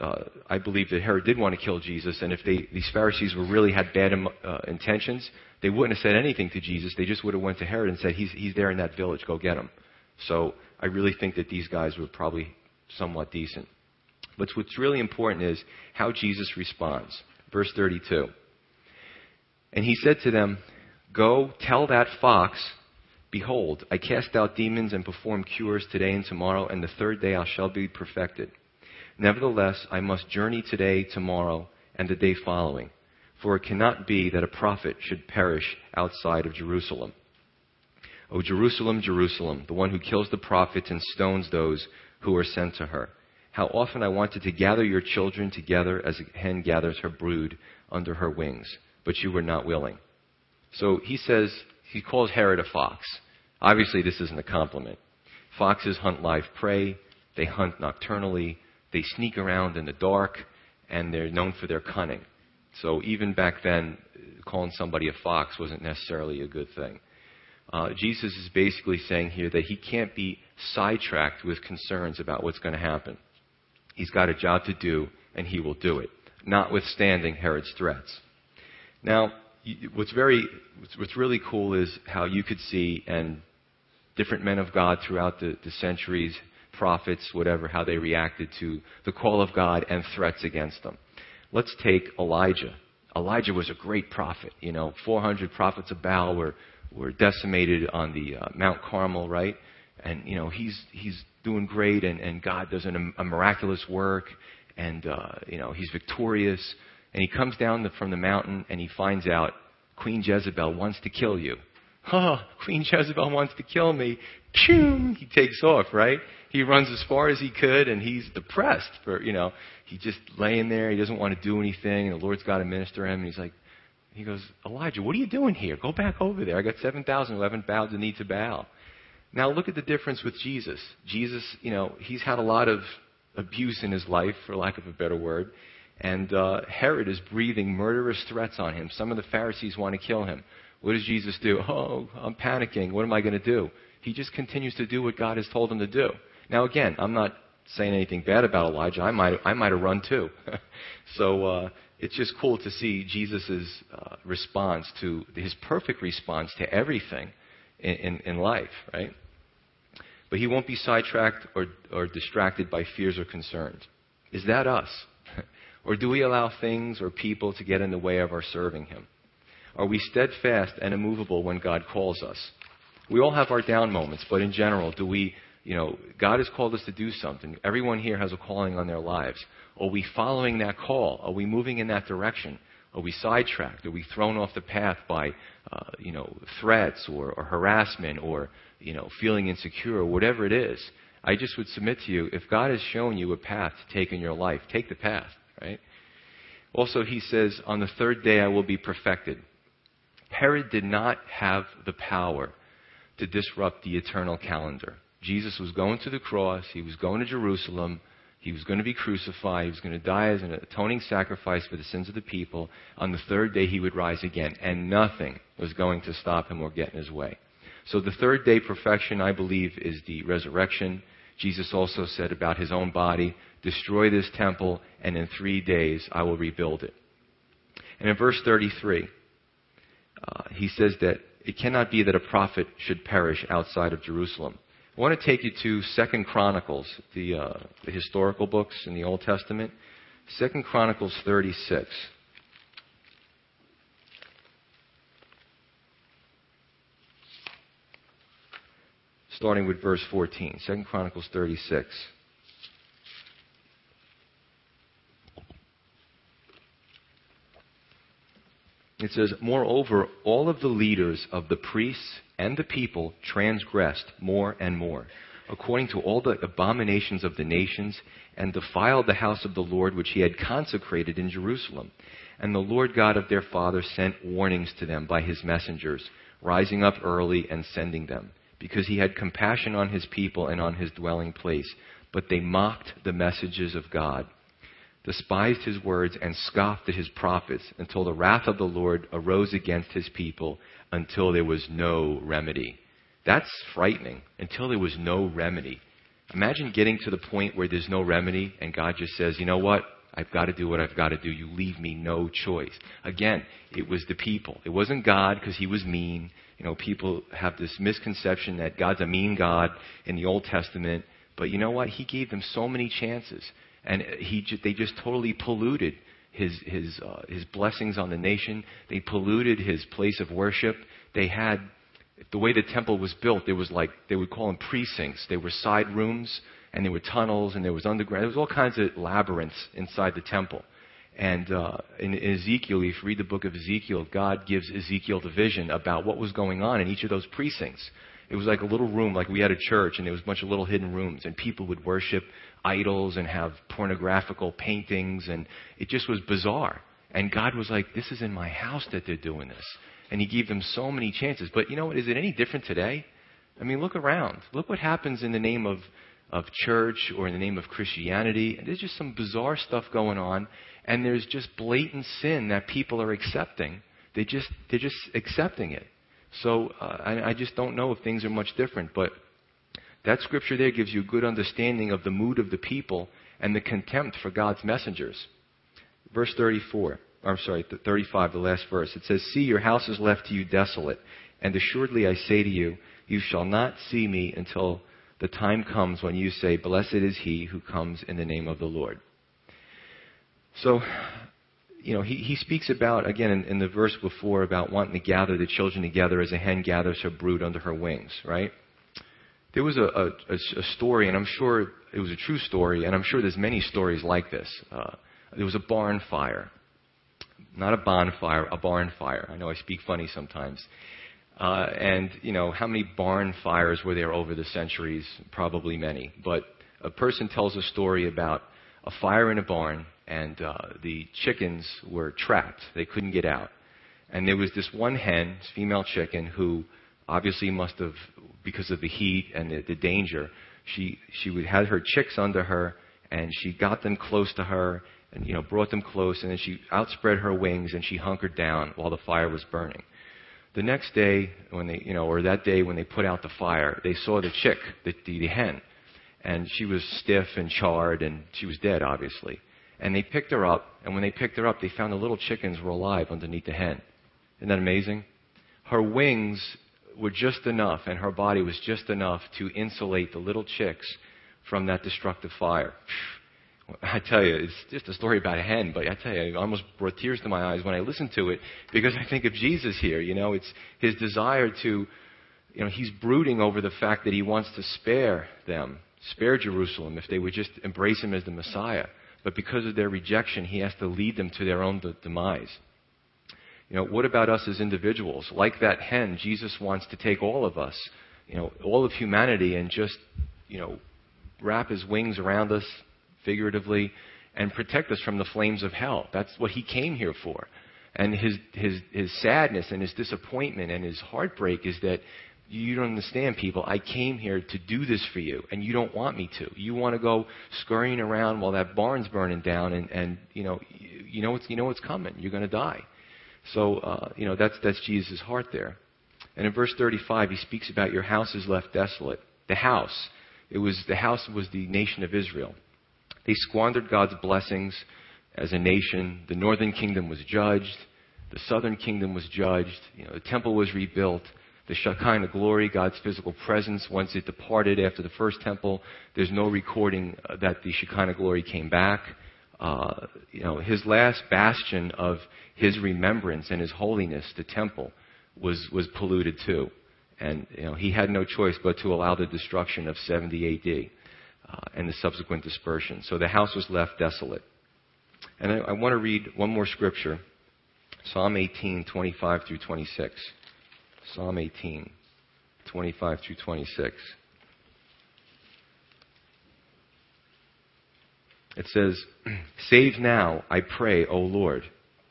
uh, I believe that Herod did want to kill Jesus. And if they, these Pharisees were really had bad uh, intentions, they wouldn't have said anything to Jesus. They just would have went to Herod and said, he's, he's there in that village. Go get him. So I really think that these guys were probably somewhat decent. But what's really important is how Jesus responds. Verse 32. And he said to them, Go tell that fox, Behold, I cast out demons and perform cures today and tomorrow, and the third day I shall be perfected. Nevertheless, I must journey today, tomorrow, and the day following. For it cannot be that a prophet should perish outside of Jerusalem. O Jerusalem, Jerusalem, the one who kills the prophets and stones those who are sent to her. How often I wanted to gather your children together as a hen gathers her brood under her wings, but you were not willing. So he says, he calls Herod a fox. Obviously, this isn't a compliment. Foxes hunt live prey, they hunt nocturnally, they sneak around in the dark, and they're known for their cunning. So even back then, calling somebody a fox wasn't necessarily a good thing. Uh, Jesus is basically saying here that he can't be sidetracked with concerns about what's going to happen. He's got a job to do, and he will do it, notwithstanding Herod's threats. Now, what's very, what's really cool is how you could see, and different men of God throughout the, the centuries, prophets, whatever, how they reacted to the call of God and threats against them. Let's take Elijah. Elijah was a great prophet. You know, 400 prophets of Baal were, were decimated on the uh, Mount Carmel, right? And, you know, he's, he's doing great, and, and God does an, a miraculous work, and uh, you know he's victorious. And he comes down the, from the mountain, and he finds out Queen Jezebel wants to kill you. Oh, Queen Jezebel wants to kill me. Pew! He takes off, right? He runs as far as he could, and he's depressed for you know he's just laying there. He doesn't want to do anything, and the Lord's got to minister him. And he's like, he goes, Elijah, what are you doing here? Go back over there. I got seven thousand who haven't bowed the knee to Baal. Now look at the difference with Jesus. Jesus, you know, he's had a lot of abuse in his life, for lack of a better word. And uh, Herod is breathing murderous threats on him. Some of the Pharisees want to kill him. What does Jesus do? Oh, I'm panicking. What am I going to do? He just continues to do what God has told him to do. Now, again, I'm not saying anything bad about Elijah. I might, I might have run too. so uh, it's just cool to see Jesus' uh, response to his perfect response to everything in, in, in life, right? But he won't be sidetracked or, or distracted by fears or concerns. Is that us? Or do we allow things or people to get in the way of our serving him? Are we steadfast and immovable when God calls us? We all have our down moments, but in general, do we, you know, God has called us to do something. Everyone here has a calling on their lives. Are we following that call? Are we moving in that direction? Are we sidetracked? Are we thrown off the path by, uh, you know, threats or, or harassment or, you know, feeling insecure or whatever it is? I just would submit to you, if God has shown you a path to take in your life, take the path, right? Also, he says, on the third day I will be perfected. Herod did not have the power to disrupt the eternal calendar. Jesus was going to the cross, he was going to Jerusalem, he was going to be crucified. He was going to die as an atoning sacrifice for the sins of the people. On the third day, he would rise again. And nothing was going to stop him or get in his way. So the third day perfection, I believe, is the resurrection. Jesus also said about his own body, destroy this temple, and in three days I will rebuild it. And in verse 33, uh, he says that it cannot be that a prophet should perish outside of Jerusalem. I want to take you to Second Chronicles, the, uh, the historical books in the Old Testament. Second Chronicles 36. Starting with verse 14. Second Chronicles 36. It says, Moreover, all of the leaders of the priests and the people transgressed more and more, according to all the abominations of the nations, and defiled the house of the Lord which he had consecrated in Jerusalem. And the Lord God of their fathers sent warnings to them by his messengers, rising up early and sending them, because he had compassion on his people and on his dwelling place. But they mocked the messages of God despised his words, and scoffed at his prophets until the wrath of the Lord arose against his people until there was no remedy. That's frightening. Until there was no remedy. Imagine getting to the point where there's no remedy and God just says, you know what? I've got to do what I've got to do. You leave me no choice. Again, it was the people. It wasn't God because he was mean. You know, people have this misconception that God's a mean God in the Old Testament. But you know what? He gave them so many chances and he, they just totally polluted his, his, uh, his blessings on the nation. They polluted his place of worship. They had, the way the temple was built, it was like, they would call them precincts. They were side rooms, and there were tunnels, and there was underground. There was all kinds of labyrinths inside the temple. And uh, in, in Ezekiel, if you read the book of Ezekiel, God gives Ezekiel the vision about what was going on in each of those precincts. It was like a little room, like we had a church, and there was a bunch of little hidden rooms, and people would worship idols and have pornographical paintings, and it just was bizarre. And God was like, This is in my house that they're doing this. And He gave them so many chances. But you know what? Is it any different today? I mean, look around. Look what happens in the name of, of church or in the name of Christianity. There's just some bizarre stuff going on, and there's just blatant sin that people are accepting. They just, they're just accepting it. So uh, I, I just don't know if things are much different. But that scripture there gives you a good understanding of the mood of the people and the contempt for God's messengers. Verse 34, I'm sorry, 35, the last verse. It says, See, your house is left to you desolate, and assuredly I say to you, you shall not see me until the time comes when you say, Blessed is he who comes in the name of the Lord. So, you know, he, he speaks about, again, in, in the verse before, about wanting to gather the children together as a hen gathers her brood under her wings, right? There was a, a, a, story, and I'm sure it was a true story, and I'm sure there's many stories like this. Uh, there was a barn fire. Not a bonfire, a barn fire. I know I speak funny sometimes. Uh, and, you know, how many barn fires were there over the centuries? Probably many. But a person tells a story about a fire in a barn, and uh, the chickens were trapped. They couldn't get out. And there was this one hen, this female chicken, who obviously must have, because of the heat and the, the danger, she, she would had her chicks under her and she got them close to her and, you know, brought them close and then she outspread her wings and she hunkered down while the fire was burning. The next day, when they, you know, or that day when they put out the fire, they saw the chick, the, the, the hen, and she was stiff and charred and she was dead, obviously. And they picked her up, and when they picked her up, they found the little chickens were alive underneath the hen. Isn't that amazing? Her wings were just enough, and her body was just enough to insulate the little chicks from that destructive fire. I tell you, it's just a story about a hen, but I tell you, it almost brought tears to my eyes when I listened to it because I think of Jesus here. You know, it's his desire to, you know, he's brooding over the fact that he wants to spare them, spare Jerusalem if they would just embrace him as the Messiah. But because of their rejection, he has to lead them to their own demise. You know, what about us as individuals? Like that hen, Jesus wants to take all of us, you know, all of humanity and just, you know, wrap his wings around us figuratively and protect us from the flames of hell. That's what he came here for. And his, his, his sadness and his disappointment and his heartbreak is that you don't understand, people. I came here to do this for you, and you don't want me to. You want to go scurrying around while that barn's burning down, and, and you know, you know what's, you know what's coming. You're going to die. So, uh, you know, that's, that's Jesus' heart there. And in verse 35, he speaks about your house is left desolate. The house, it was, the house was the nation of Israel. They squandered God's blessings as a nation. The northern kingdom was judged. The southern kingdom was judged. You know, the temple was rebuilt. The Shekinah glory, God's physical presence, once it departed after the first temple, there's no recording that the Shekinah glory came back uh, you know, his last bastion of his remembrance and his holiness, the temple, was, was polluted too. And you know, he had no choice but to allow the destruction of 70 AD uh, and the subsequent dispersion. So the house was left desolate. And I, I want to read one more scripture. Psalm 18, 25 through 26. Psalm 18, 25 through 26. It says, Save now, I pray, O Lord.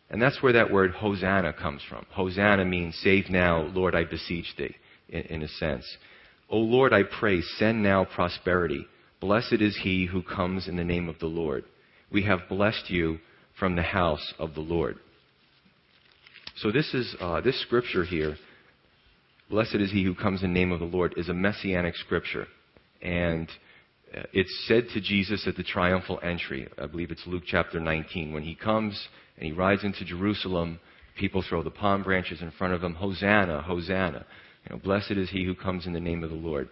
And that's where that word Hosanna comes from. Hosanna means save now, Lord, I beseech thee, in, in a sense. O Lord, I pray, send now prosperity. Blessed is he who comes in the name of the Lord. We have blessed you from the house of the Lord. So this is uh, this scripture here. Blessed is he who comes in the name of the Lord is a messianic scripture, and it's said to Jesus at the triumphal entry. I believe it's Luke chapter 19 when he comes and he rides into Jerusalem. People throw the palm branches in front of him. Hosanna, Hosanna! You know, blessed is he who comes in the name of the Lord.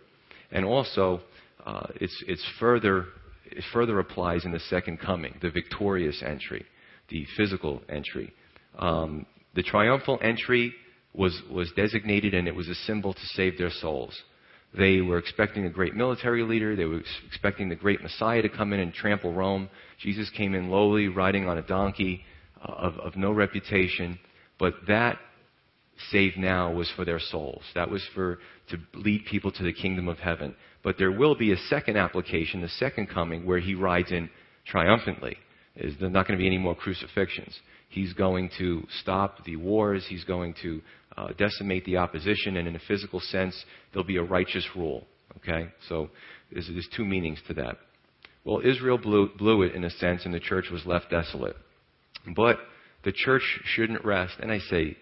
And also, uh, it's, it's further, it further applies in the second coming, the victorious entry, the physical entry. Um, the triumphal entry was, was designated and it was a symbol to save their souls. They were expecting a great military leader. They were expecting the great Messiah to come in and trample Rome. Jesus came in lowly, riding on a donkey uh, of, of no reputation. But that save now was for their souls. That was for to lead people to the kingdom of heaven. But there will be a second application, the second coming, where he rides in triumphantly. Is there not going to be any more crucifixions? He's going to stop the wars. He's going to uh, decimate the opposition, and in a physical sense, there'll be a righteous rule. Okay, so there's, there's two meanings to that. Well, Israel blew, blew it in a sense, and the church was left desolate. But the church shouldn't rest, and I say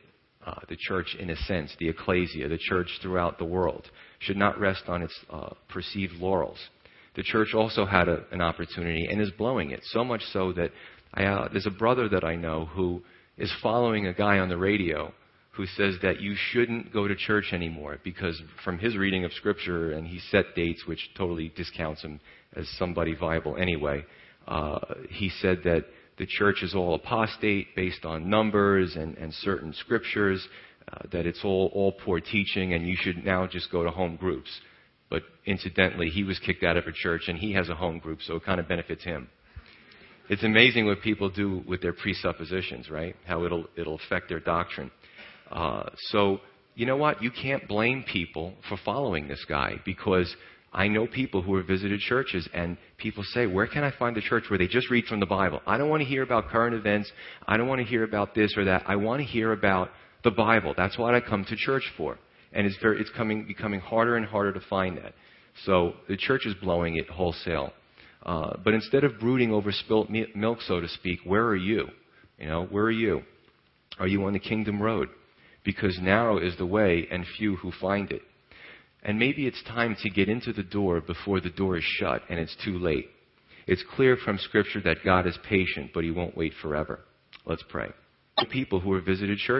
uh, the church, in a sense, the ecclesia, the church throughout the world, should not rest on its uh, perceived laurels. The church also had a, an opportunity and is blowing it, so much so that I, uh, there's a brother that I know who is following a guy on the radio who says that you shouldn't go to church anymore because from his reading of scripture and he set dates which totally discounts him as somebody viable anyway uh, he said that the church is all apostate based on numbers and, and certain scriptures, uh, that it's all, all poor teaching, and you should now just go to home groups. But incidentally, he was kicked out of a church, and he has a home group, so it kind of benefits him. It's amazing what people do with their presuppositions, right? How it'll, it'll affect their doctrine. Uh, so, you know what? You can't blame people for following this guy because I know people who have visited churches and people say, Where can I find the church where they just read from the Bible? I don't want to hear about current events. I don't want to hear about this or that. I want to hear about the Bible. That's what I come to church for. And it's, very, it's coming, becoming harder and harder to find that. So the church is blowing it wholesale. Uh, but instead of brooding over spilt milk, so to speak, where are you? You know, where are you? Are you on the kingdom road? Because narrow is the way and few who find it. And maybe it's time to get into the door before the door is shut and it's too late. It's clear from Scripture that God is patient, but He won't wait forever. Let's pray. The people who have visited church